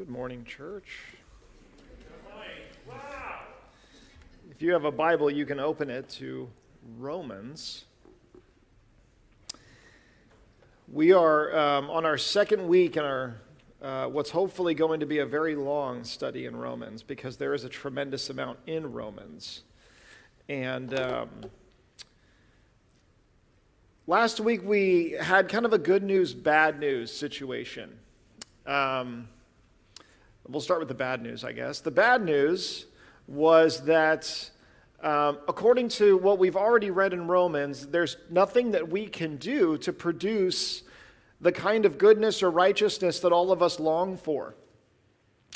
Good morning, church. If you have a Bible, you can open it to Romans. We are um, on our second week in our uh, what's hopefully going to be a very long study in Romans because there is a tremendous amount in Romans. And um, last week we had kind of a good news, bad news situation. Um, We'll start with the bad news, I guess. The bad news was that, um, according to what we've already read in Romans, there's nothing that we can do to produce the kind of goodness or righteousness that all of us long for.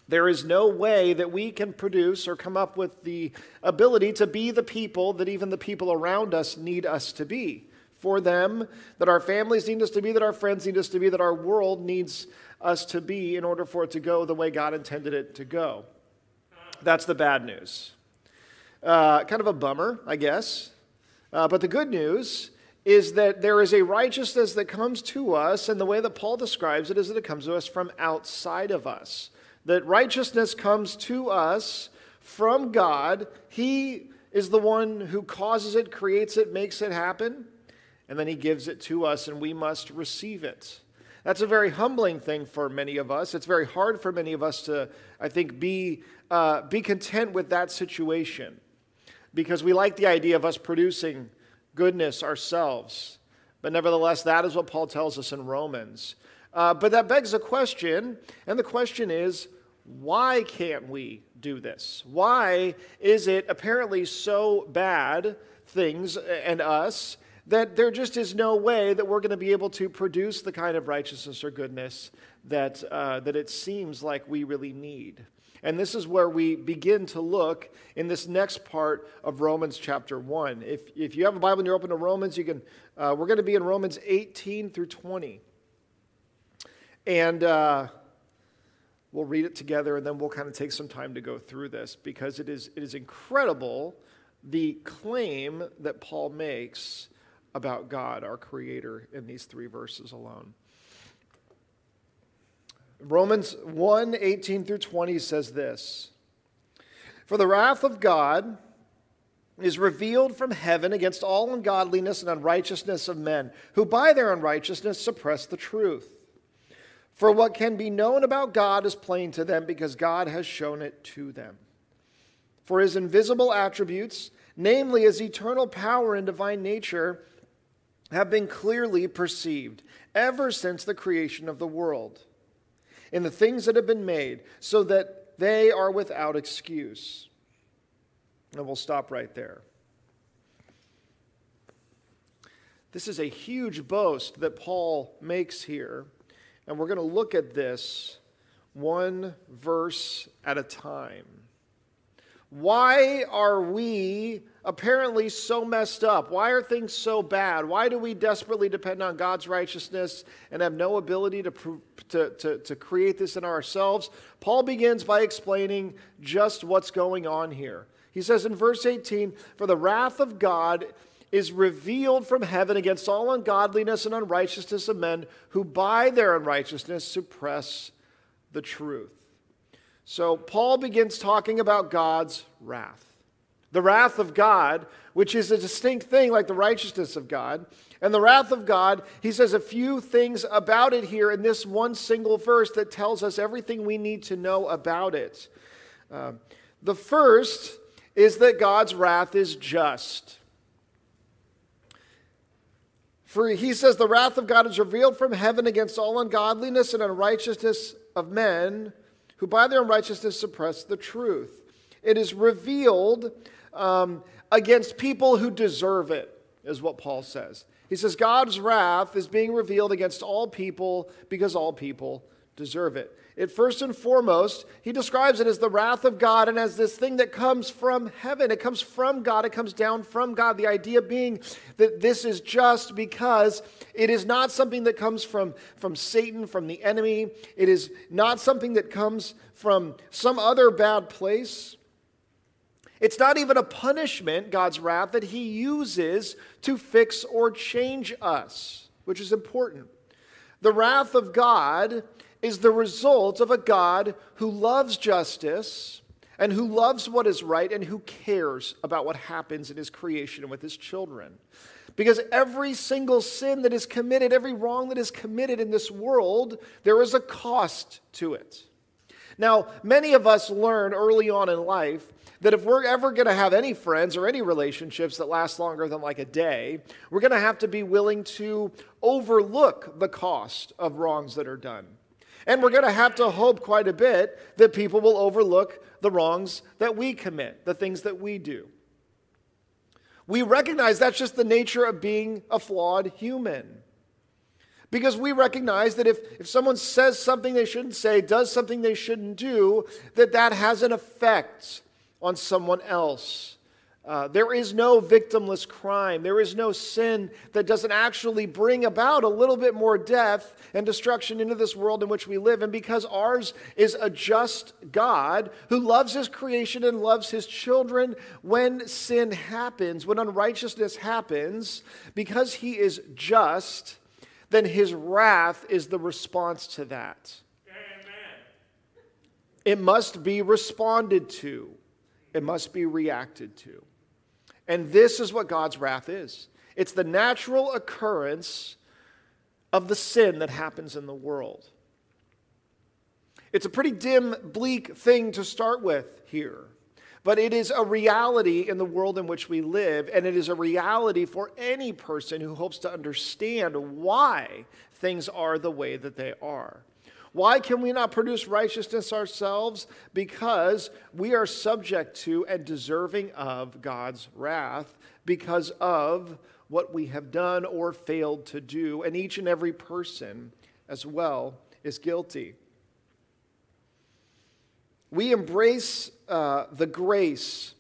There is no way that we can produce or come up with the ability to be the people that even the people around us need us to be. For them, that our families need us to be, that our friends need us to be, that our world needs us to be in order for it to go the way God intended it to go. That's the bad news. Uh, kind of a bummer, I guess. Uh, but the good news is that there is a righteousness that comes to us, and the way that Paul describes it is that it comes to us from outside of us. That righteousness comes to us from God. He is the one who causes it, creates it, makes it happen, and then he gives it to us, and we must receive it. That's a very humbling thing for many of us. It's very hard for many of us to, I think, be, uh, be content with that situation because we like the idea of us producing goodness ourselves. But nevertheless, that is what Paul tells us in Romans. Uh, but that begs a question, and the question is why can't we do this? Why is it apparently so bad, things and us, that there just is no way that we're going to be able to produce the kind of righteousness or goodness that, uh, that it seems like we really need. And this is where we begin to look in this next part of Romans chapter 1. If, if you have a Bible and you're open to Romans, you can, uh, we're going to be in Romans 18 through 20. And uh, we'll read it together and then we'll kind of take some time to go through this because it is, it is incredible the claim that Paul makes about God, our Creator, in these three verses alone. Romans 1 18 through 20 says this For the wrath of God is revealed from heaven against all ungodliness and unrighteousness of men, who by their unrighteousness suppress the truth. For what can be known about God is plain to them because God has shown it to them. For his invisible attributes, namely his eternal power and divine nature, have been clearly perceived ever since the creation of the world in the things that have been made, so that they are without excuse. And we'll stop right there. This is a huge boast that Paul makes here, and we're going to look at this one verse at a time. Why are we apparently so messed up? Why are things so bad? Why do we desperately depend on God's righteousness and have no ability to, to, to, to, create this in ourselves? Paul begins by explaining just what's going on here. He says in verse 18, For the wrath of God is revealed from heaven against all ungodliness and unrighteousness of men who by their unrighteousness suppress the truth. So Paul begins talking about God's wrath the wrath of God, which is a distinct thing like the righteousness of God. And the wrath of God, he says a few things about it here in this one single verse that tells us everything we need to know about it. Uh, the first is that God's wrath is just. For he says, The wrath of God is revealed from heaven against all ungodliness and unrighteousness of men who by their unrighteousness suppress the truth. It is revealed um, against people who deserve it, is what Paul says. He says God's wrath is being revealed against all people because all people deserve it. It first and foremost, he describes it as the wrath of God and as this thing that comes from heaven. It comes from God, it comes down from God. The idea being that this is just because it is not something that comes from, from Satan, from the enemy. It is not something that comes from some other bad place. It's not even a punishment, God's wrath, that He uses to fix or change us, which is important. The wrath of God is the result of a God who loves justice and who loves what is right and who cares about what happens in his creation and with his children. Because every single sin that is committed, every wrong that is committed in this world, there is a cost to it. Now, many of us learn early on in life that if we're ever going to have any friends or any relationships that last longer than like a day, we're going to have to be willing to overlook the cost of wrongs that are done. And we're going to have to hope quite a bit that people will overlook the wrongs that we commit, the things that we do. We recognize that's just the nature of being a flawed human. Because we recognize that if, if someone says something they shouldn't say, does something they shouldn't do, that that has an effect on someone else. Uh, there is no victimless crime. There is no sin that doesn't actually bring about a little bit more death and destruction into this world in which we live. And because ours is a just God who loves his creation and loves his children, when sin happens, when unrighteousness happens, because he is just, then his wrath is the response to that. Amen. It must be responded to, it must be reacted to. And this is what God's wrath is it's the natural occurrence of the sin that happens in the world. It's a pretty dim, bleak thing to start with here. But it is a reality in the world in which we live, and it is a reality for any person who hopes to understand why things are the way that they are. Why can we not produce righteousness ourselves? Because we are subject to and deserving of God's wrath because of what we have done or failed to do. And each and every person as well is guilty. We embrace uh, the grace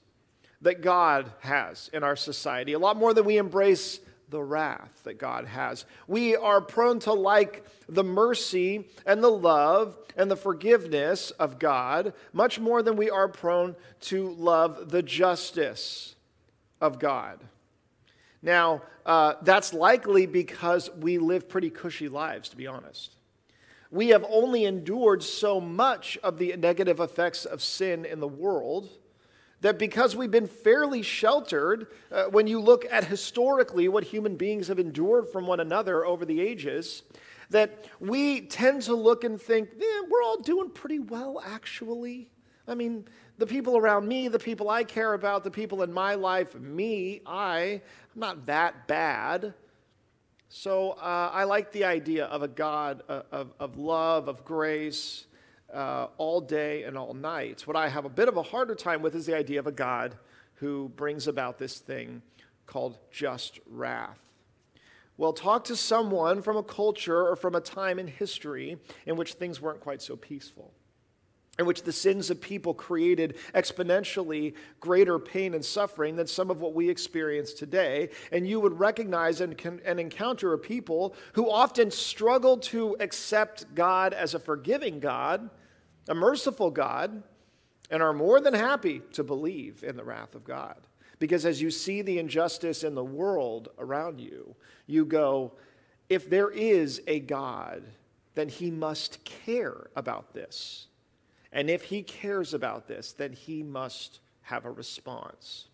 that God has in our society a lot more than we embrace the wrath that God has. We are prone to like the mercy and the love and the forgiveness of God much more than we are prone to love the justice of God. Now, uh, that's likely because we live pretty cushy lives, to be honest. We have only endured so much of the negative effects of sin in the world that because we've been fairly sheltered, uh, when you look at historically what human beings have endured from one another over the ages, that we tend to look and think, we're all doing pretty well, actually. I mean, the people around me, the people I care about, the people in my life, me, I, I'm not that bad. So uh, I like the idea of a God uh, of, of love, of grace, uh, all day and all night. What I have a bit of a harder time with is the idea of a God who brings about this thing called just wrath. Well, talk to someone from a culture or from a time in history in which things weren't quite so peaceful, in which the sins of people created exponentially greater pain and suffering than some of what we experience today. And you would recognize and, and encounter a people who often struggle to accept God as a forgiving God a merciful God, and are more than happy to believe in the wrath of God. Because as you see the injustice in the world around you, you go, if there is a God, then he must care about this. And if he cares about this, then he must have a response.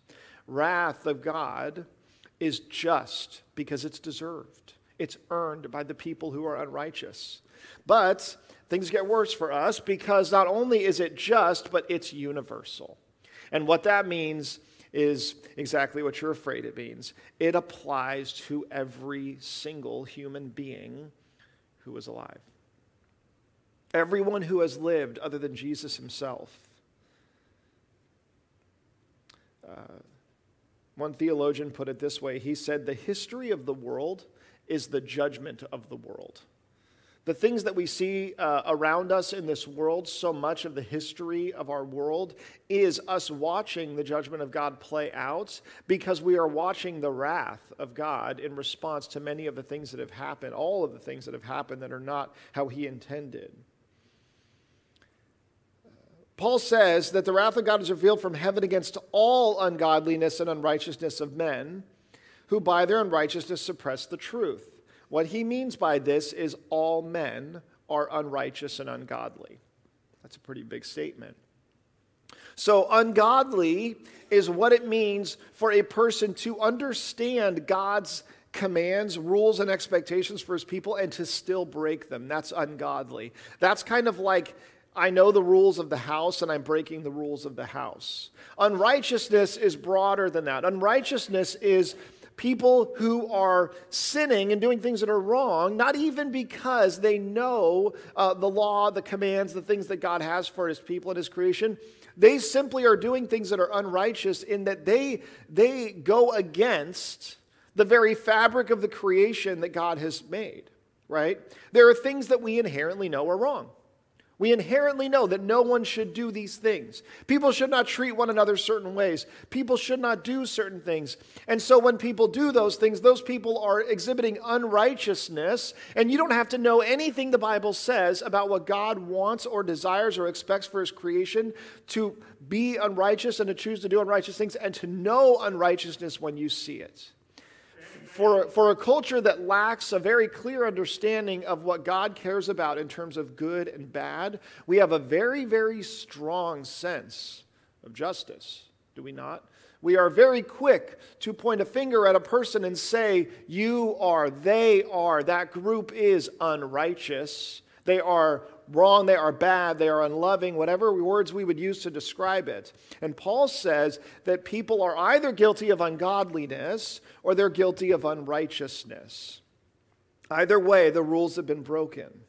Wrath of God is just because it's deserved, it's earned by the people who are unrighteous. But things get worse for us because not only is it just, but it's universal. And what that means is exactly what you're afraid it means it applies to every single human being who is alive. Everyone who has lived other than Jesus himself. Uh, one theologian put it this way he said, The history of the world is the judgment of the world. The things that we see uh, around us in this world, so much of the history of our world is us watching the judgment of God play out because we are watching the wrath of God in response to many of the things that have happened, all of the things that have happened that are not how He intended. Paul says that the wrath of God is revealed from heaven against all ungodliness and unrighteousness of men who by their unrighteousness suppress the truth. What he means by this is all men are unrighteous and ungodly. That's a pretty big statement. So, ungodly is what it means for a person to understand God's commands, rules, and expectations for his people and to still break them. That's ungodly. That's kind of like I know the rules of the house and I'm breaking the rules of the house. Unrighteousness is broader than that. Unrighteousness is people who are sinning and doing things that are wrong, not even because they know uh, the law, the commands, the things that God has for his people and his creation. They simply are doing things that are unrighteous in that they, they go against the very fabric of the creation that God has made, right? There are things that we inherently know are wrong. We inherently know that no one should do these things. People should not treat one another certain ways. People should not do certain things. And so when people do those things, those people are exhibiting unrighteousness. And you don't have to know anything the Bible says about what God wants or desires or expects for his creation to be unrighteous and to choose to do unrighteous things and to know unrighteousness when you see it for, for a culture that lacks a very clear understanding of what God cares about in terms of good and bad, we have a very, very strong sense of justice, do we not? We are very quick to point a finger at a person and say, You are, they are, that group is unrighteous. They are wrong, they are bad, they are unloving, whatever words we would use to describe it. And Paul says that people are either guilty of ungodliness or they're guilty of unrighteousness. Either way, the rules have been broken.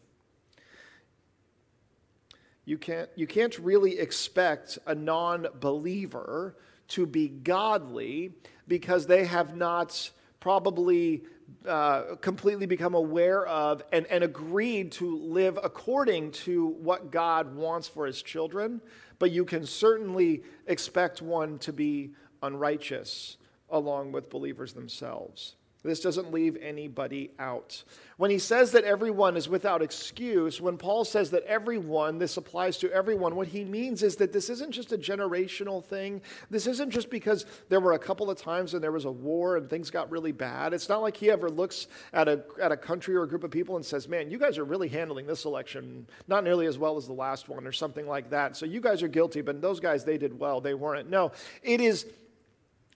You can't, you can't really expect a non believer to be godly because they have not probably uh, completely become aware of and, and agreed to live according to what God wants for his children, but you can certainly expect one to be unrighteous along with believers themselves. This doesn't leave anybody out. When he says that everyone is without excuse, when Paul says that everyone, this applies to everyone, what he means is that this isn't just a generational thing. This isn't just because there were a couple of times when there was a war and things got really bad. It's not like he ever looks at a, at a country or a group of people and says, man, you guys are really handling this election not nearly as well as the last one or something like that. So you guys are guilty, but those guys, they did well. They weren't. No, it is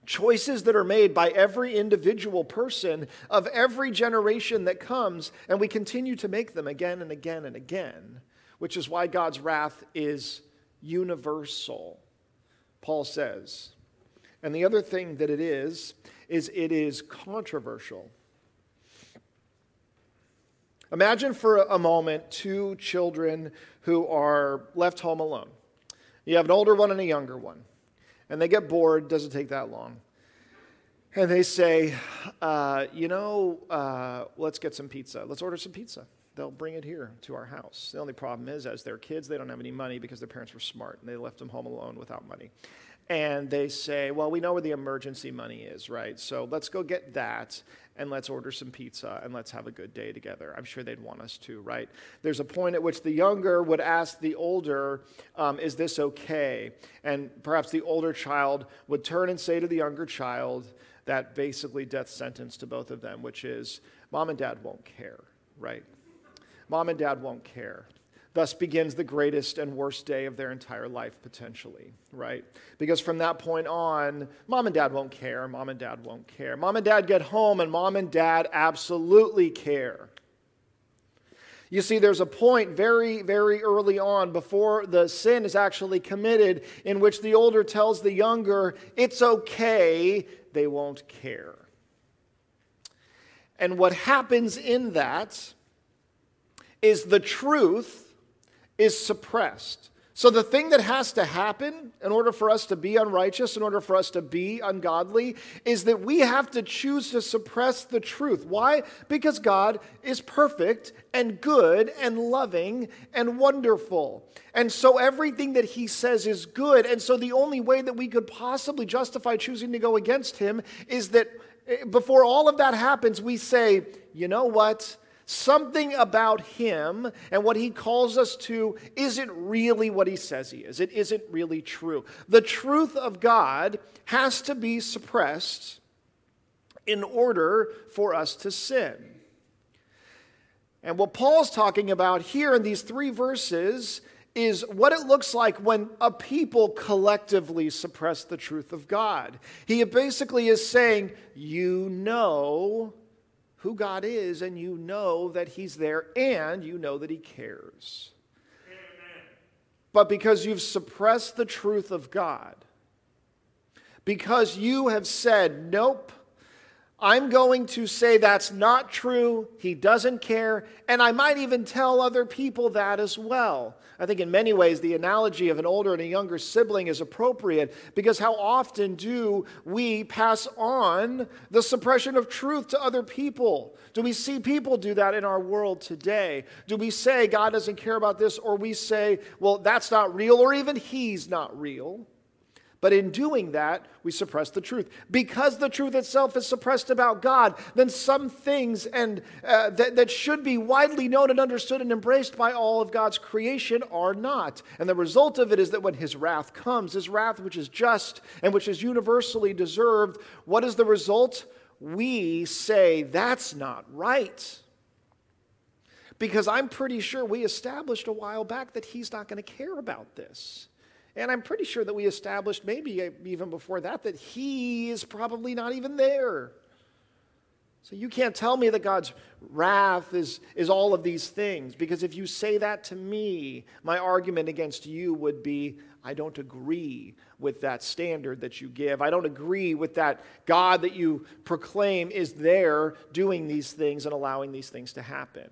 choices that are made by every individual person of every generation that comes, and we continue to make them again and again and again, which is why God's wrath is universal, Paul says. And the other thing that it is, is it is controversial. Imagine for a moment two children who are left home alone. You have an older one and a younger one and they get bored, doesn't take that long. And they say, uh, you know, uh, let's get some pizza. Let's order some pizza. They'll bring it here to our house. The only problem is, as they're kids, they don't have any money because their parents were smart and they left them home alone without money and they say, Well, we know where the emergency money is, right? So let's go get that and let's order some pizza and let's have a good day together. I'm sure they'd want us to, right? There's a point at which the younger would ask the older, um, Is this okay? And perhaps the older child would turn and say to the younger child that basically death sentence to both of them, which is, Mom and dad won't care, right? Mom and dad won't care. Thus begins the greatest and worst day of their entire life, potentially, right? Because from that point on, mom and dad won't care. Mom and dad won't care. Mom and dad get home, and mom and dad absolutely care. You see, there's a point very, very early on before the sin is actually committed in which the older tells the younger, it's okay, they won't care. And what happens in that is the truth is suppressed. So, the thing that has to happen in order for us to be unrighteous, in order for us to be ungodly, is that we have to choose to suppress the truth. Why? Because God is perfect and good and loving and wonderful. And so, everything that He says is good. And so, the only way that we could possibly justify choosing to go against Him is that eh, before all of that happens, we say, you know what? Something about him and what he calls us to isn't really what he says he is. It isn't really true. The truth of God has to be suppressed in order for us to sin. And what Paul's talking about here in these three verses is what it looks like when a people collectively suppress the truth of God. He basically is saying, You know who God is, and you know that He's there, and you know that He cares. But because you've suppressed the truth of God, because you have said, Nope, I'm going to say that's not true. He doesn't care. And I might even tell other people that as well. I think in many ways the analogy of an older and a younger sibling is appropriate because how often do we pass on the suppression of truth to other people? Do we see people do that in our world today? Do we say God doesn't care about this or we say, well, that's not real or even he's not real? But in doing that, we suppress the truth. Because the truth itself is suppressed about God, then some things and, uh, that, that should be widely known and understood and embraced by all of God's creation are not. And the result of it is that when his wrath comes, his wrath which is just and which is universally deserved, what is the result? We say that's not right. Because I'm pretty sure we established a while back that he's not going to care about this. And I'm pretty sure that we established, maybe even before that, that he is probably not even there. So you can't tell me that God's wrath is, is all of these things, because if you say that to me, my argument against you would be I don't agree with that standard that you give. I don't agree with that God that you proclaim is there doing these things and allowing these things to happen.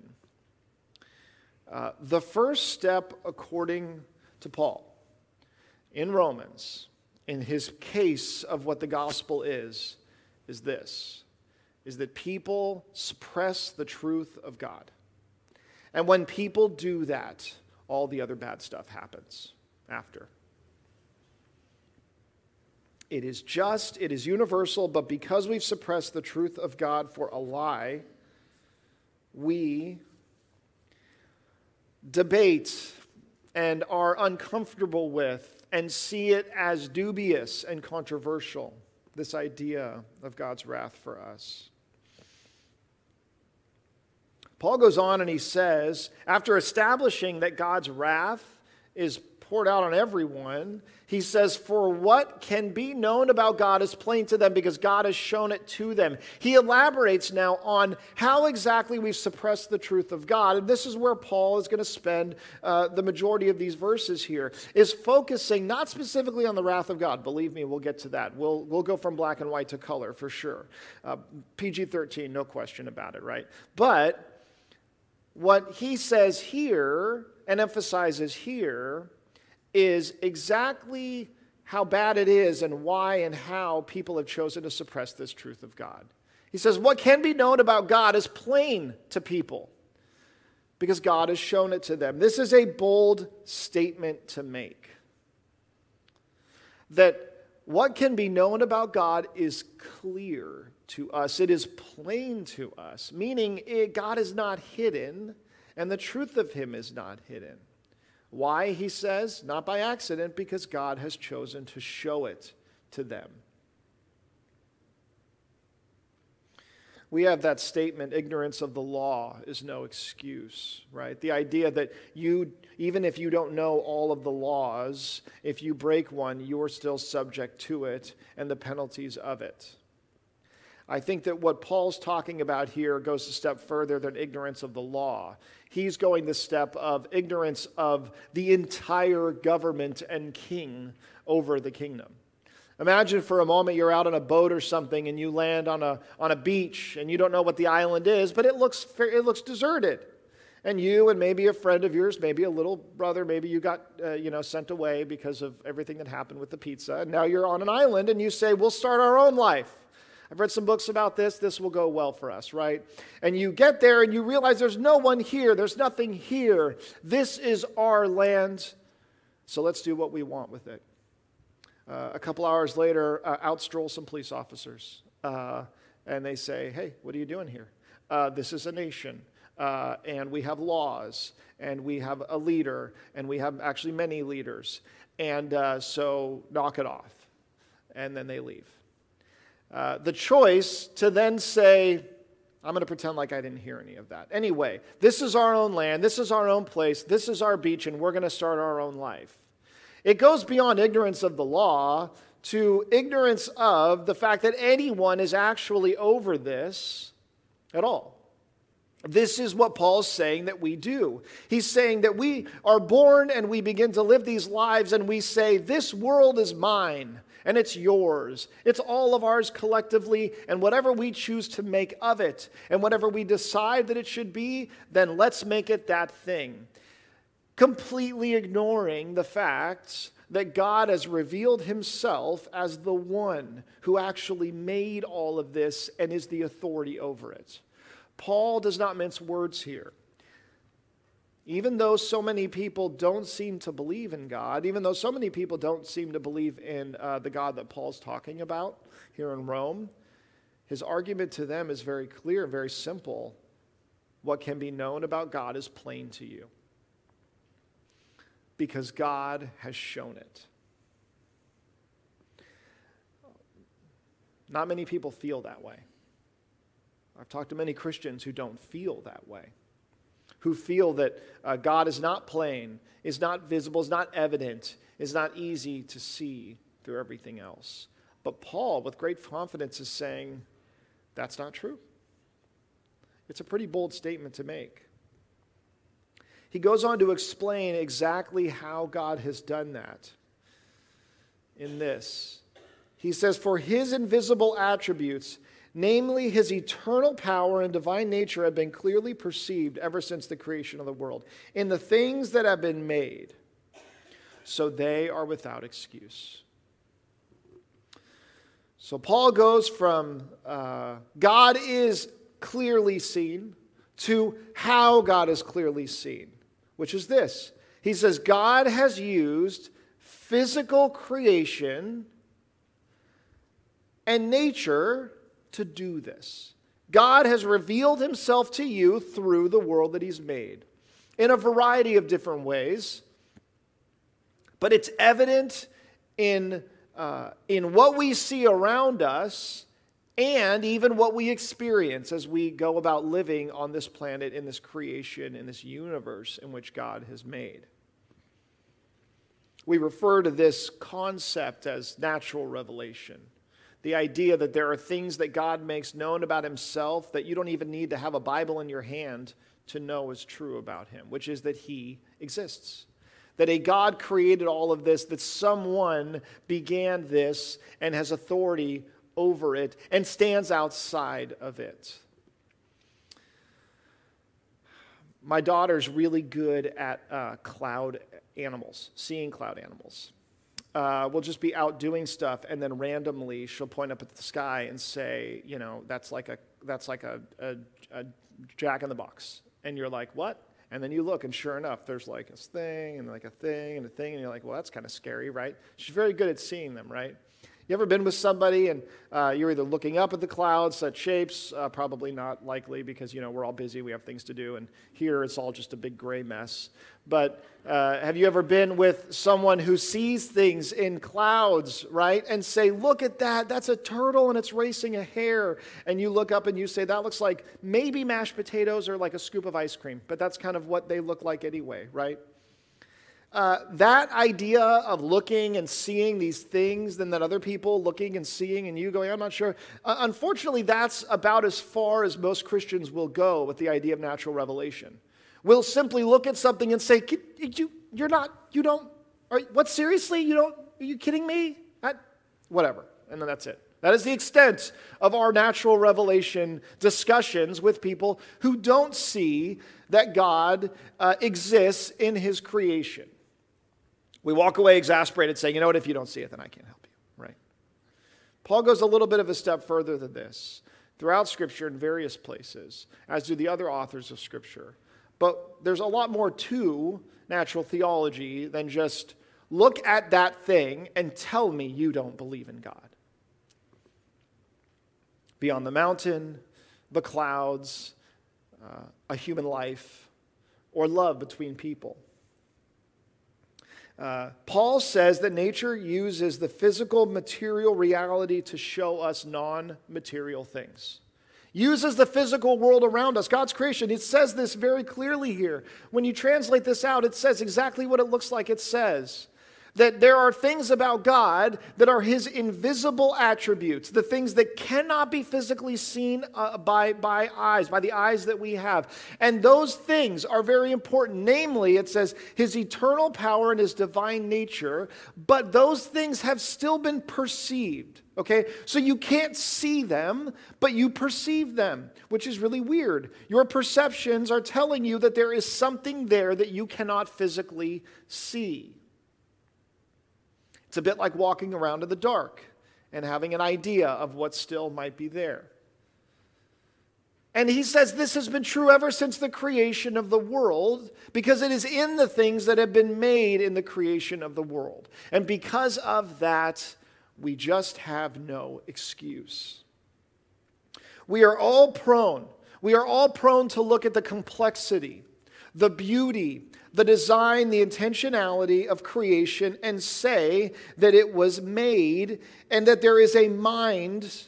Uh, the first step, according to Paul, in Romans, in his case of what the gospel is, is this is that people suppress the truth of God. And when people do that, all the other bad stuff happens after. It is just, it is universal, but because we've suppressed the truth of God for a lie, we debate and are uncomfortable with and see it as dubious and controversial, this idea of God's wrath for us. Paul goes on and he says, after establishing that God's wrath is poured out on everyone, he says, For what can be known about God is plain to them because God has shown it to them. He elaborates now on how exactly we've suppressed the truth of God. And this is where Paul is going to spend uh, the majority of these verses here, is focusing not specifically on the wrath of God. Believe me, we'll get to that. We'll, we'll go from black and white to color for sure. Uh, PG 13, no question about it, right? But what he says here and emphasizes here is exactly how bad it is and why and how people have chosen to suppress this truth of God. He says, What can be known about God is plain to people because God has shown it to them. This is a bold statement to make. That what can be known about God is clear to us, it is plain to us, meaning it, God is not hidden and the truth of Him is not hidden. Why, he says? Not by accident, because God has chosen to show it to them. we have that statement ignorance of the law is no excuse, right? The idea that you, even if you don't know all of the laws, if you break one, you're still subject to it and the penalties of it. I think that what Paul's talking about here goes a step further than ignorance of the law. He's going the step of ignorance of the entire government and king over the kingdom. Imagine for a moment you're out on a boat or something and you land on a, on a beach and you don't know what the island is, but it looks, it looks deserted. And you and maybe a friend of yours, maybe a little brother, maybe you got uh, you know, sent away because of everything that happened with the pizza. And now you're on an island and you say, We'll start our own life. I've read some books about this. This will go well for us, right? And you get there and you realize there's no one here, there's nothing here. This is our land, so let's do what we want with it. Uh, a couple hours later, uh, out stroll some police officers, uh, and they say, Hey, what are you doing here? Uh, this is a nation. Uh, and we have laws, and we have a leader, and we have actually many leaders. And uh, so knock it off. And then they leave. Uh, the choice to then say, I'm going to pretend like I didn't hear any of that. Anyway, this is our own land, this is our own place, this is our beach, and we're going to start our own life. It goes beyond ignorance of the law to ignorance of the fact that anyone is actually over this at all. This is what Paul's saying that we do. He's saying that we are born and we begin to live these lives and we say, This world is mine and it's yours. It's all of ours collectively, and whatever we choose to make of it, and whatever we decide that it should be, then let's make it that thing. Completely ignoring the facts that God has revealed himself as the one who actually made all of this and is the authority over it. Paul does not mince words here. Even though so many people don't seem to believe in God, even though so many people don't seem to believe in uh, the God that Paul's talking about here in Rome, his argument to them is very clear, very simple. What can be known about God is plain to you because God has shown it. Not many people feel that way. I've talked to many Christians who don't feel that way, who feel that uh, God is not plain, is not visible, is not evident, is not easy to see through everything else. But Paul, with great confidence, is saying that's not true. It's a pretty bold statement to make. He goes on to explain exactly how God has done that in this. He says, For his invisible attributes, namely his eternal power and divine nature, have been clearly perceived ever since the creation of the world in the things that have been made, so they are without excuse. So Paul goes from uh, God is clearly seen to how God is clearly seen, which is this. He says, God has used physical creation and nature to do this. God has revealed himself to you through the world that he's made in a variety of different ways, but it's evident in, uh, in what we see around us and even what we experience as we go about living on this planet, in this creation, in this universe in which God has made. We refer to this concept as natural revelation. The idea that there are things that God makes known about himself that you don't even need to have a Bible in your hand to know is true about him, which is that he exists. That a God created all of this, that someone began this and has authority over it and stands outside of it. My daughter's really good at uh, cloud animals, seeing cloud animals uh, will just be out doing stuff, and then randomly she'll point up at the sky and say, you know, that's like a that's like a, a, a jack in the box, and you're like, what? And then you look, and sure enough, there's like a thing and like a thing and a thing, and you're like, well, that's kind of scary, right? She's very good at seeing them, right? You ever been with somebody and uh, you're either looking up at the clouds, at shapes? Uh, probably not likely because, you know, we're all busy, we have things to do, and here it's all just a big gray mess. But uh, have you ever been with someone who sees things in clouds, right? And say, look at that, that's a turtle and it's racing a hare. And you look up and you say, that looks like maybe mashed potatoes or like a scoop of ice cream, but that's kind of what they look like anyway, right? Uh, that idea of looking and seeing these things, then that other people looking and seeing, and you going, I'm not sure. Uh, unfortunately, that's about as far as most Christians will go with the idea of natural revelation. We'll simply look at something and say, you, You're not, you don't, are, what, seriously? You don't, are you kidding me? whatever. And then that's it. That is the extent of our natural revelation discussions with people who don't see that God uh, exists in his creation. We walk away exasperated saying, you know what, if you don't see it, then I can't help you, right? Paul goes a little bit of a step further than this throughout Scripture in various places, as do the other authors of Scripture. But there's a lot more to natural theology than just look at that thing and tell me you don't believe in God. Beyond the mountain, the clouds, uh, a human life, or love between people. Uh, Paul says that nature uses the physical material reality to show us non material things. uses the physical world around us, God's creation. It says this very clearly here. When you translate this out, it says exactly what it looks like it says that there are things about God that are his invisible attributes, the things that cannot be physically seen uh, by, by eyes, by the eyes that we have. And those things are very important. Namely, it says his eternal power and his divine nature, but those things have still been perceived. Okay, so you can't see them, but you perceive them, which is really weird. Your perceptions are telling you that there is something there that you cannot physically see. It's a bit like walking around in the dark and having an idea of what still might be there. And he says this has been true ever since the creation of the world because it is in the things that have been made in the creation of the world. And because of that, we just have no excuse. We are all prone. We are all prone to look at the complexity, the beauty, the design, the intentionality of creation and say that it was made and that there is a mind,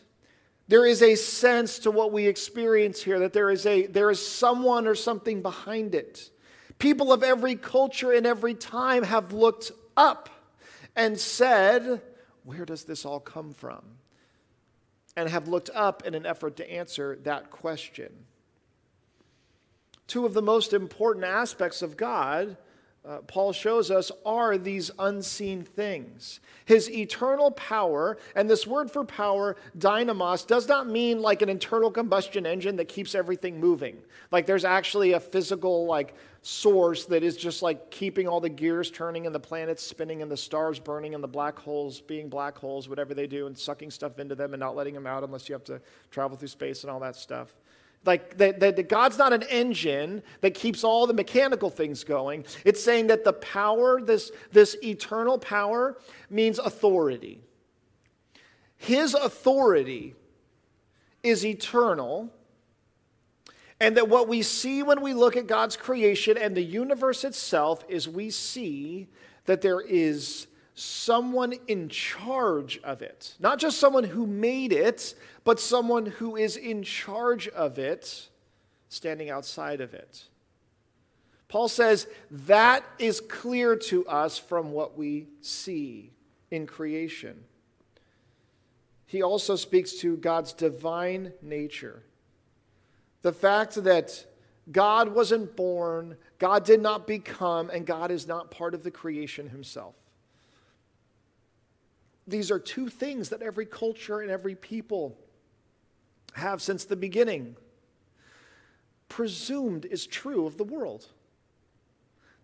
there is a sense to what we experience here, that there is, a, there is someone or something behind it. People of every culture and every time have looked up and said, Where does this all come from? And have looked up in an effort to answer that question two of the most important aspects of God, uh, Paul shows us, are these unseen things. His eternal power, and this word for power, dynamos, does not mean like an internal combustion engine that keeps everything moving. Like there's actually a physical, like, source that is just like keeping all the gears turning and the planets spinning and the stars burning and the black holes being black holes, whatever they do, and sucking stuff into them and not letting them out unless you have to travel through space and all that stuff. Like that, that, God's not an engine that keeps all the mechanical things going. It's saying that the power, this, this eternal power, means authority. His authority is eternal. And that what we see when we look at God's creation and the universe itself is we see that there is someone in charge of it. Not just someone who made it, but someone who is in charge of it, standing outside of it. Paul says that is clear to us from what we see in creation. He also speaks to God's divine nature. The fact that God wasn't born, God did not become, and God is not part of the creation himself these are two things that every culture and every people have since the beginning presumed is true of the world.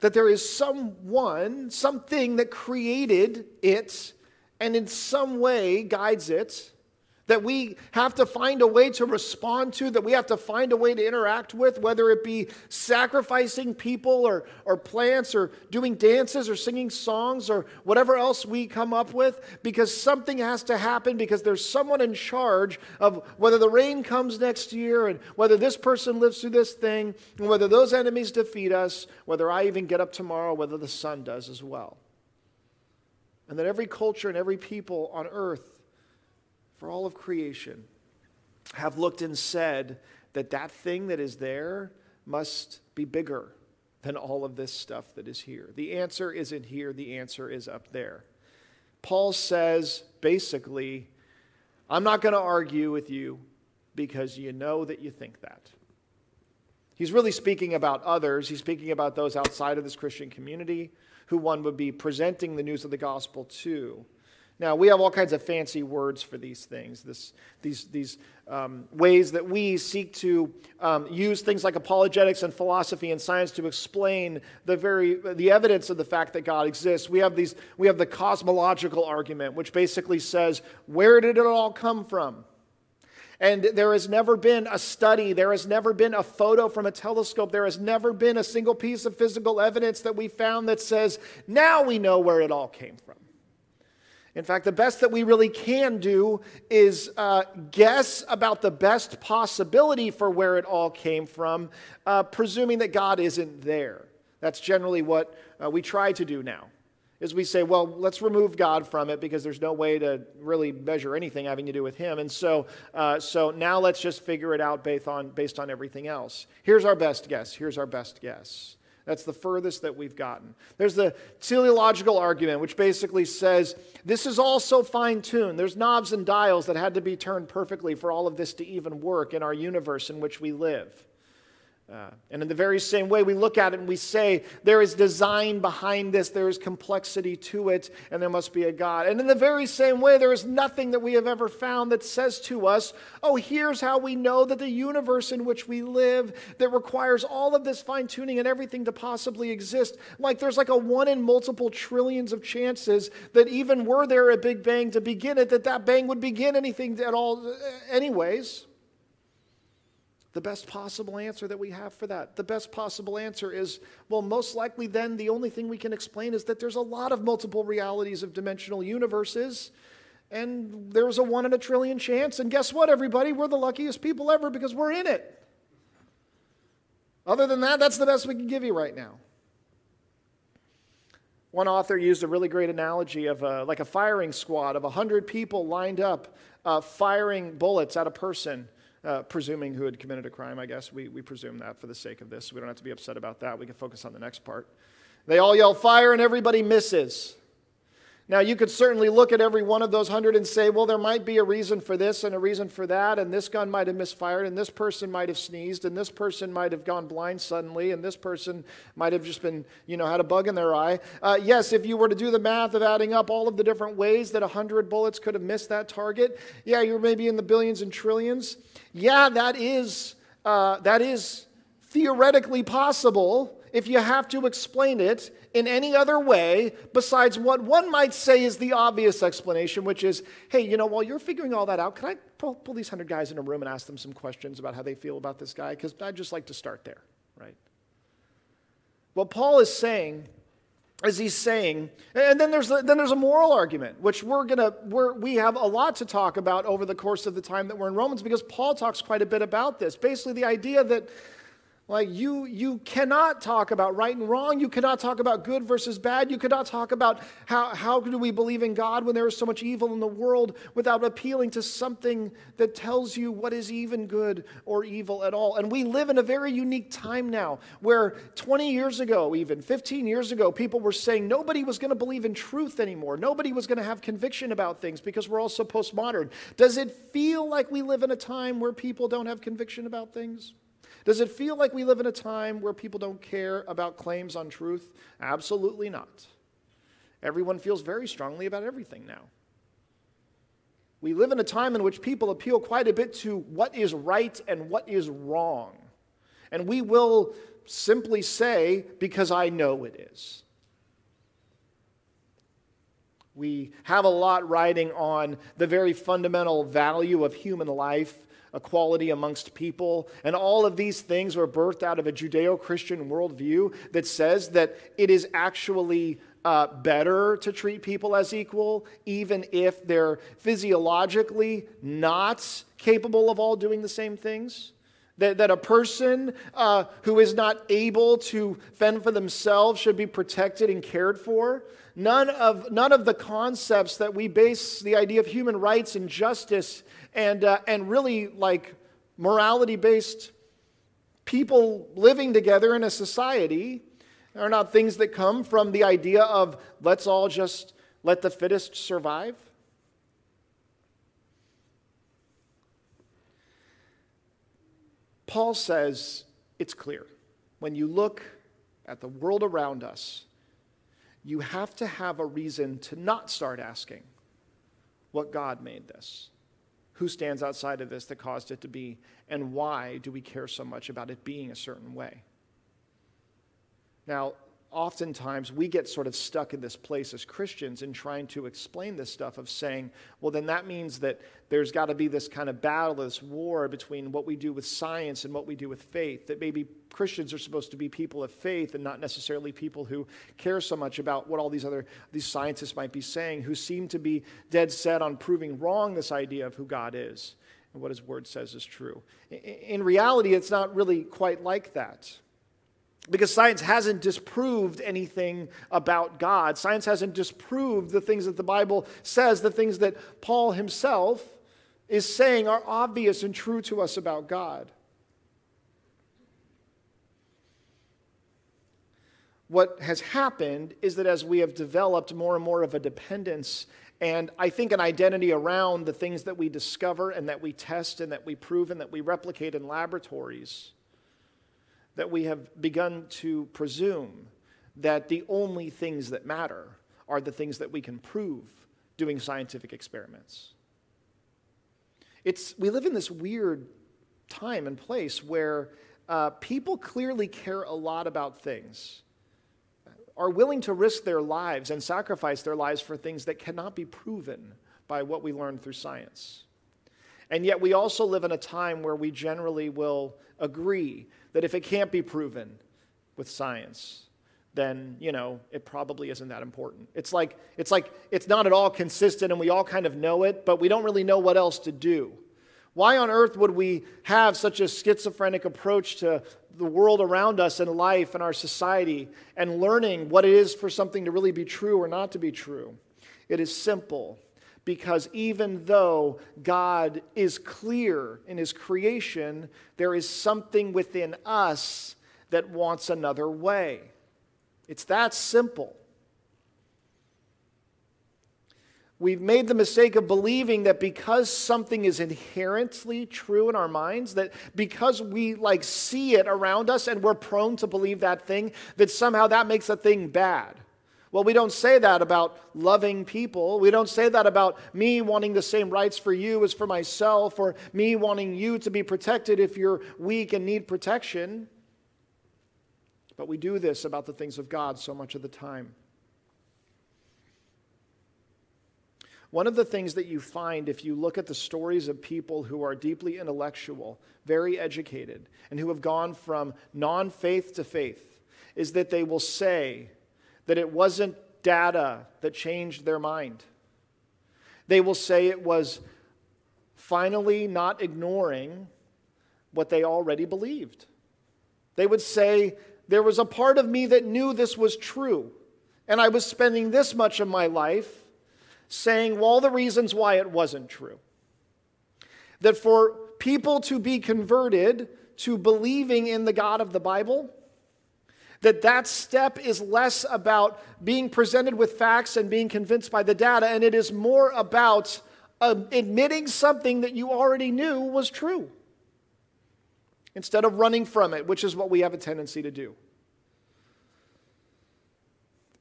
That there is someone, something that created it and in some way guides it that we have to find a way to respond to, that we have to find a way to interact with, whether it be sacrificing people or, or plants or doing dances or singing songs or whatever else we come up with, because something has to happen because there's someone in charge of whether the rain comes next year and whether this person lives through this thing and whether those enemies defeat us, whether I even get up tomorrow, whether the sun does as well. And that every culture and every people on earth for all of creation have looked and said that that thing that is there must be bigger than all of this stuff that is here. The answer isn't here, the answer is up there. Paul says basically, I'm not going to argue with you because you know that you think that. He's really speaking about others. He's speaking about those outside of this Christian community who one would be presenting the news of the gospel to. Now, we have all kinds of fancy words for these things, this, these, these um, ways that we seek to um, use things like apologetics and philosophy and science to explain the, very, the evidence of the fact that God exists. We have, these, we have the cosmological argument, which basically says, where did it all come from? And there has never been a study, there has never been a photo from a telescope, there has never been a single piece of physical evidence that we found that says, now we know where it all came from. In fact, the best that we really can do is uh, guess about the best possibility for where it all came from, uh, presuming that God isn't there. That's generally what uh, we try to do now. is we say, well, let's remove God from it because there's no way to really measure anything having to do with Him. And so, uh, so now let's just figure it out based on, based on everything else. Here's our best guess. Here's our best guess. That's the furthest that we've gotten. There's the teleological argument, which basically says this is all so fine tuned. There's knobs and dials that had to be turned perfectly for all of this to even work in our universe in which we live. Uh, and in the very same way, we look at it and we say, there is design behind this, there is complexity to it, and there must be a God. And in the very same way, there is nothing that we have ever found that says to us, oh, here's how we know that the universe in which we live, that requires all of this fine tuning and everything to possibly exist, like there's like a one in multiple trillions of chances that even were there a Big Bang to begin it, that that bang would begin anything at all, uh, anyways. The best possible answer that we have for that, the best possible answer is well, most likely then the only thing we can explain is that there's a lot of multiple realities of dimensional universes, and there's a one in a trillion chance. And guess what, everybody? We're the luckiest people ever because we're in it. Other than that, that's the best we can give you right now. One author used a really great analogy of a, like a firing squad of 100 people lined up uh, firing bullets at a person uh, presuming who had committed a crime, I guess. We, we presume that for the sake of this. We don't have to be upset about that. We can focus on the next part. They all yell fire and everybody misses. Now, you could certainly look at every one of those hundred and say, well, there might be a reason for this and a reason for that, and this gun might have misfired, and this person might have sneezed, and this person might have gone blind suddenly, and this person might have just been, you know, had a bug in their eye. Uh, yes, if you were to do the math of adding up all of the different ways that a hundred bullets could have missed that target, yeah, you're maybe in the billions and trillions. Yeah, that is, uh, that is theoretically possible if you have to explain it in any other way besides what one might say is the obvious explanation, which is, hey, you know, while you're figuring all that out, can I pull, pull these hundred guys in a room and ask them some questions about how they feel about this guy? Because I'd just like to start there, right? What Paul is saying as he's saying, and then there's, then there's a moral argument, which we're gonna, we're, we have a lot to talk about over the course of the time that we're in Romans because Paul talks quite a bit about this. Basically, the idea that like you, you cannot talk about right and wrong. You cannot talk about good versus bad. You cannot talk about how, how do we believe in God when there is so much evil in the world without appealing to something that tells you what is even good or evil at all. And we live in a very unique time now where 20 years ago, even 15 years ago, people were saying nobody was going to believe in truth anymore. Nobody was going to have conviction about things because we're all so postmodern. Does it feel like we live in a time where people don't have conviction about things? Does it feel like we live in a time where people don't care about claims on truth? Absolutely not. Everyone feels very strongly about everything now. We live in a time in which people appeal quite a bit to what is right and what is wrong. And we will simply say, because I know it is. We have a lot riding on the very fundamental value of human life equality amongst people. And all of these things were birthed out of a Judeo Christian worldview that says that it is actually uh, better to treat people as equal, even if they're physiologically not capable of all doing the same things. That, that a person uh, who is not able to fend for themselves should be protected and cared for. None of, none of the concepts that we base the idea of human rights and justice and, uh, and really like morality based people living together in a society are not things that come from the idea of let's all just let the fittest survive. Paul says it's clear. When you look at the world around us, you have to have a reason to not start asking what God made this who stands outside of this that caused it to be, and why do we care so much about it being a certain way? Now, oftentimes we get sort of stuck in this place as Christians in trying to explain this stuff of saying, well, then that means that there's got to be this kind of battle, this war between what we do with science and what we do with faith. That maybe Christians are supposed to be people of faith and not necessarily people who care so much about what all these other these scientists might be saying, who seem to be dead set on proving wrong this idea of who God is and what his word says is true. In reality, it's not really quite like that. Because science hasn't disproved anything about God. Science hasn't disproved the things that the Bible says, the things that Paul himself is saying are obvious and true to us about God. What has happened is that as we have developed more and more of a dependence and I think an identity around the things that we discover and that we test and that we prove and that we replicate in laboratories, that we have begun to presume that the only things that matter are the things that we can prove doing scientific experiments. It's, we live in this weird time and place where uh, people clearly care a lot about things, are willing to risk their lives and sacrifice their lives for things that cannot be proven by what we learn through science. And yet, we also live in a time where we generally will agree that if it can't be proven with science, then you know it probably isn't that important. It's like it's like it's not at all consistent, and we all kind of know it, but we don't really know what else to do. Why on earth would we have such a schizophrenic approach to the world around us and life and our society and learning what it is for something to really be true or not to be true? It is simple because even though God is clear in his creation, there is something within us that wants another way. It's that simple. We've made the mistake of believing that because something is inherently true in our minds, that because we like see it around us and we're prone to believe that thing, that somehow that makes a thing bad. Well, we don't say that about loving people. We don't say that about me wanting the same rights for you as for myself, or me wanting you to be protected if you're weak and need protection. But we do this about the things of God so much of the time. One of the things that you find if you look at the stories of people who are deeply intellectual, very educated, and who have gone from non faith to faith is that they will say, that it wasn't data that changed their mind. They will say it was finally not ignoring what they already believed. They would say, There was a part of me that knew this was true, and I was spending this much of my life saying all the reasons why it wasn't true. That for people to be converted to believing in the God of the Bible, that that step is less about being presented with facts and being convinced by the data, and it is more about uh, admitting something that you already knew was true instead of running from it, which is what we have a tendency to do.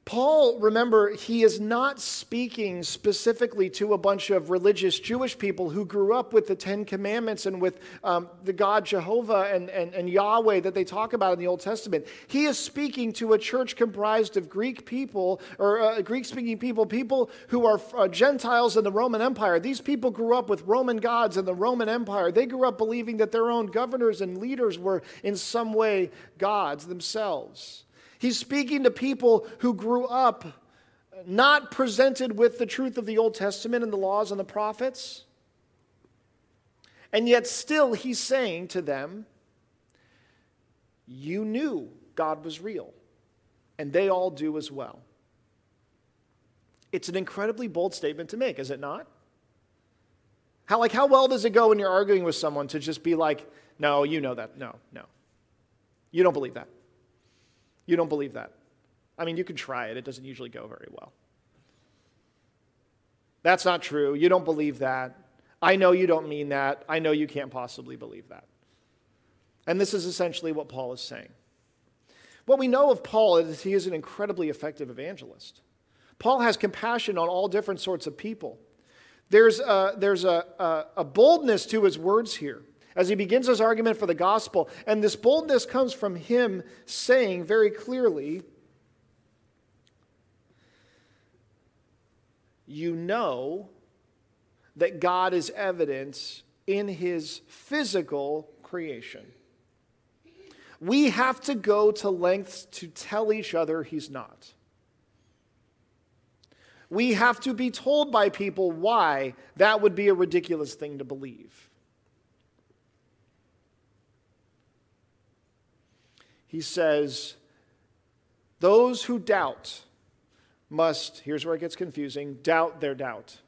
Paul, remember, he is not speaking specifically to a bunch of religious Jewish people who grew up with the Ten Commandments and with um, the God Jehovah and, and, and Yahweh that they talk about in the Old Testament. He is speaking to a church comprised of Greek people, or uh, Greek speaking people, people who are uh, Gentiles in the Roman Empire. These people grew up with Roman gods in the Roman Empire. They grew up believing that their own governors and leaders were in some way gods themselves. He's speaking to people who grew up not presented with the truth of the Old Testament and the laws and the prophets. And yet, still, he's saying to them, You knew God was real, and they all do as well. It's an incredibly bold statement to make, is it not? How, like, how well does it go when you're arguing with someone to just be like, No, you know that. No, no. You don't believe that. You don't believe that. I mean, you can try it, it doesn't usually go very well. That's not true. You don't believe that. I know you don't mean that. I know you can't possibly believe that. And this is essentially what Paul is saying. What we know of Paul is he is an incredibly effective evangelist. Paul has compassion on all different sorts of people. There's a, there's a, a, a boldness to his words here as he begins his argument for the gospel. And this boldness comes from him saying very clearly, You know that God is evidence in his physical creation. We have to go to lengths to tell each other he's not. We have to be told by people why that would be a ridiculous thing to believe. He says, Those who doubt must, here's where it gets confusing, doubt their doubt.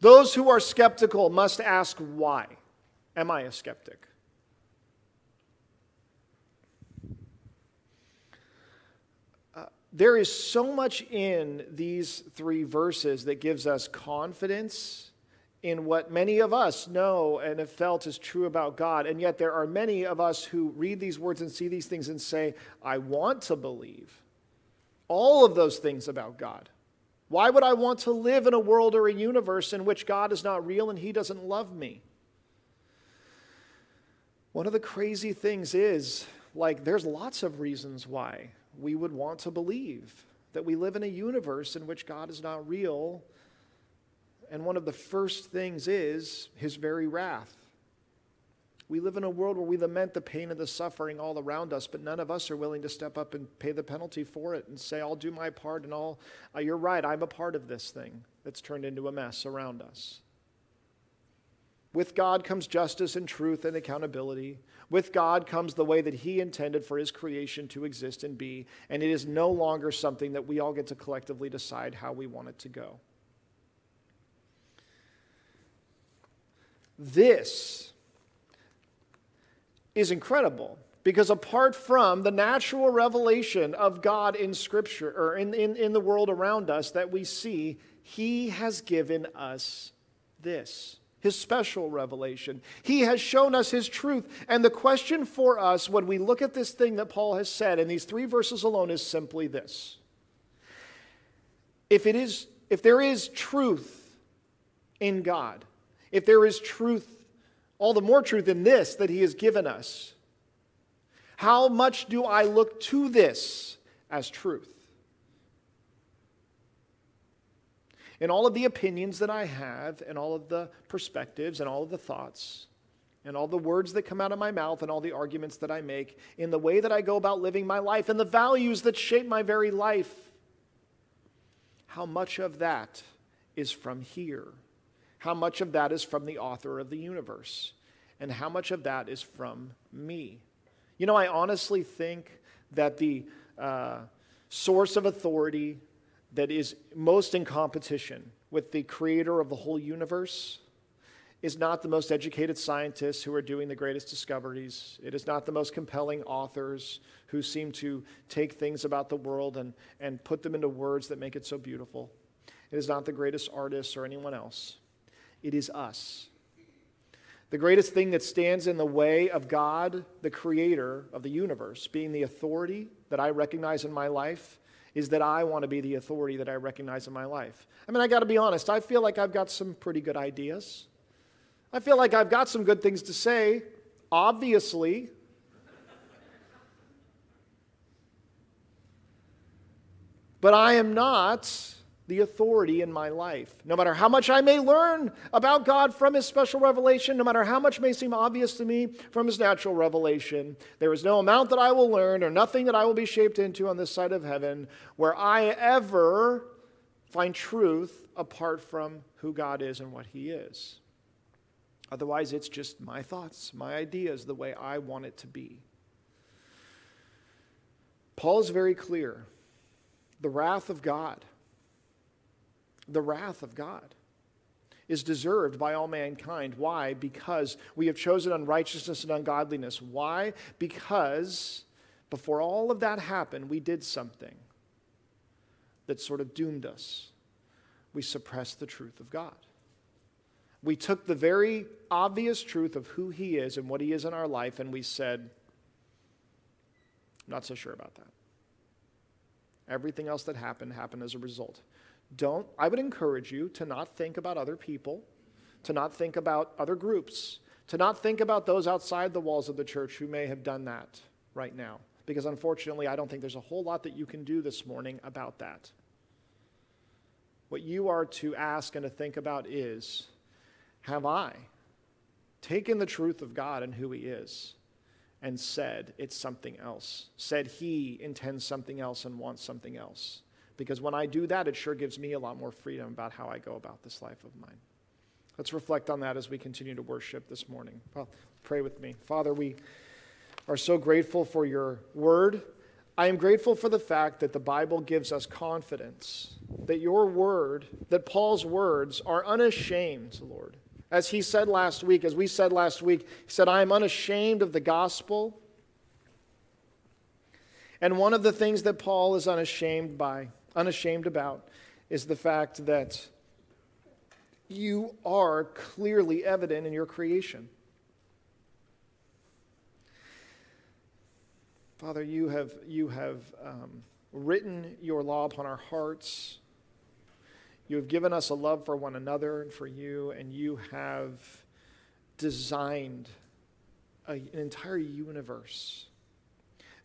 Those who are skeptical must ask why. Am I a skeptic? Uh, there is so much in these three verses that gives us confidence in what many of us know and have felt is true about God. And yet, there are many of us who read these words and see these things and say, I want to believe all of those things about God. Why would I want to live in a world or a universe in which God is not real and He doesn't love me? One of the crazy things is, like, there's lots of reasons why we would want to believe that we live in a universe in which God is not real. And one of the first things is His very wrath. We live in a world where we lament the pain and the suffering all around us, but none of us are willing to step up and pay the penalty for it and say, I'll do my part and I'll, uh, you're right, I'm a part of this thing that's turned into a mess around us. With God comes justice and truth and accountability. With God comes the way that He intended for His creation to exist and be, and it is no longer something that we all get to collectively decide how we want it to go. This is incredible because apart from the natural revelation of God in Scripture or in, in, in the world around us that we see, He has given us this. His special revelation. He has shown us His truth. And the question for us when we look at this thing that Paul has said in these three verses alone is simply this. If, it is, if there is truth in God, if there is truth all the more truth in this that he has given us. How much do I look to this as truth? In all of the opinions that I have, and all of the perspectives, and all of the thoughts, and all the words that come out of my mouth, and all the arguments that I make, in the way that I go about living my life, and the values that shape my very life, how much of that is from here? How much of that is from the author of the universe, and how much of that is from me. You know, I honestly think that the uh, source of authority that is most in competition with the creator of the whole universe is not the most educated scientists who are doing the greatest discoveries. It is not the most compelling authors who seem to take things about the world and, and put them into words that make it so beautiful. It is not the greatest artists or anyone else. It is us. The greatest thing that stands in the way of God, the creator of the universe, being the authority that I recognize in my life, is that I want to be the authority that I recognize in my life. I mean, I got to be honest, I feel like I've got some pretty good ideas. I feel like I've got some good things to say, obviously. But I am not the authority in my life. No matter how much I may learn about God from His special revelation, no matter how much may seem obvious to me from His natural revelation, there is no amount that I will learn or nothing that I will be shaped into on this side of heaven where I ever find truth apart from who God is and what He is. Otherwise, it's just my thoughts, my ideas, the way I want it to be. Paul is very clear. The wrath of God the wrath of God is deserved by all mankind. Why? Because we have chosen unrighteousness and ungodliness. Why? Because before all of that happened, we did something that sort of doomed us. We suppressed the truth of God. We took the very obvious truth of who He is and what He is in our life, and we said, I'm not so sure about that. Everything else that happened happened as a result. Don't, I would encourage you to not think about other people, to not think about other groups, to not think about those outside the walls of the church who may have done that right now. Because unfortunately, I don't think there's a whole lot that you can do this morning about that. What you are to ask and to think about is Have I taken the truth of God and who He is and said it's something else? Said He intends something else and wants something else? Because when I do that, it sure gives me a lot more freedom about how I go about this life of mine. Let's reflect on that as we continue to worship this morning. Well, pray with me. Father, we are so grateful for your word. I am grateful for the fact that the Bible gives us confidence that your word, that Paul's words are unashamed, Lord. As he said last week, as we said last week, he said, I am unashamed of the gospel. And one of the things that Paul is unashamed by, unashamed about, is the fact that you are clearly evident in your creation. Father, you have, you have um, written your law upon our hearts. You have given us a love for one another and for you, and you have designed a, an entire universe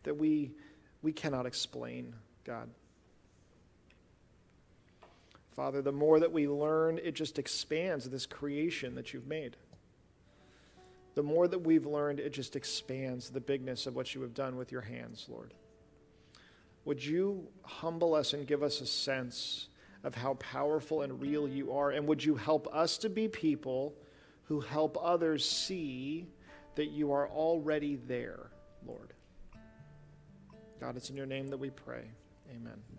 that we, we cannot explain, God. Father, the more that we learn, it just expands this creation that you've made the more that we've learned, it just expands the bigness of what you have done with your hands, Lord. Would you humble us and give us a sense of how powerful and real you are? And would you help us to be people who help others see that you are already there, Lord? God, it's in your name that we pray. Amen.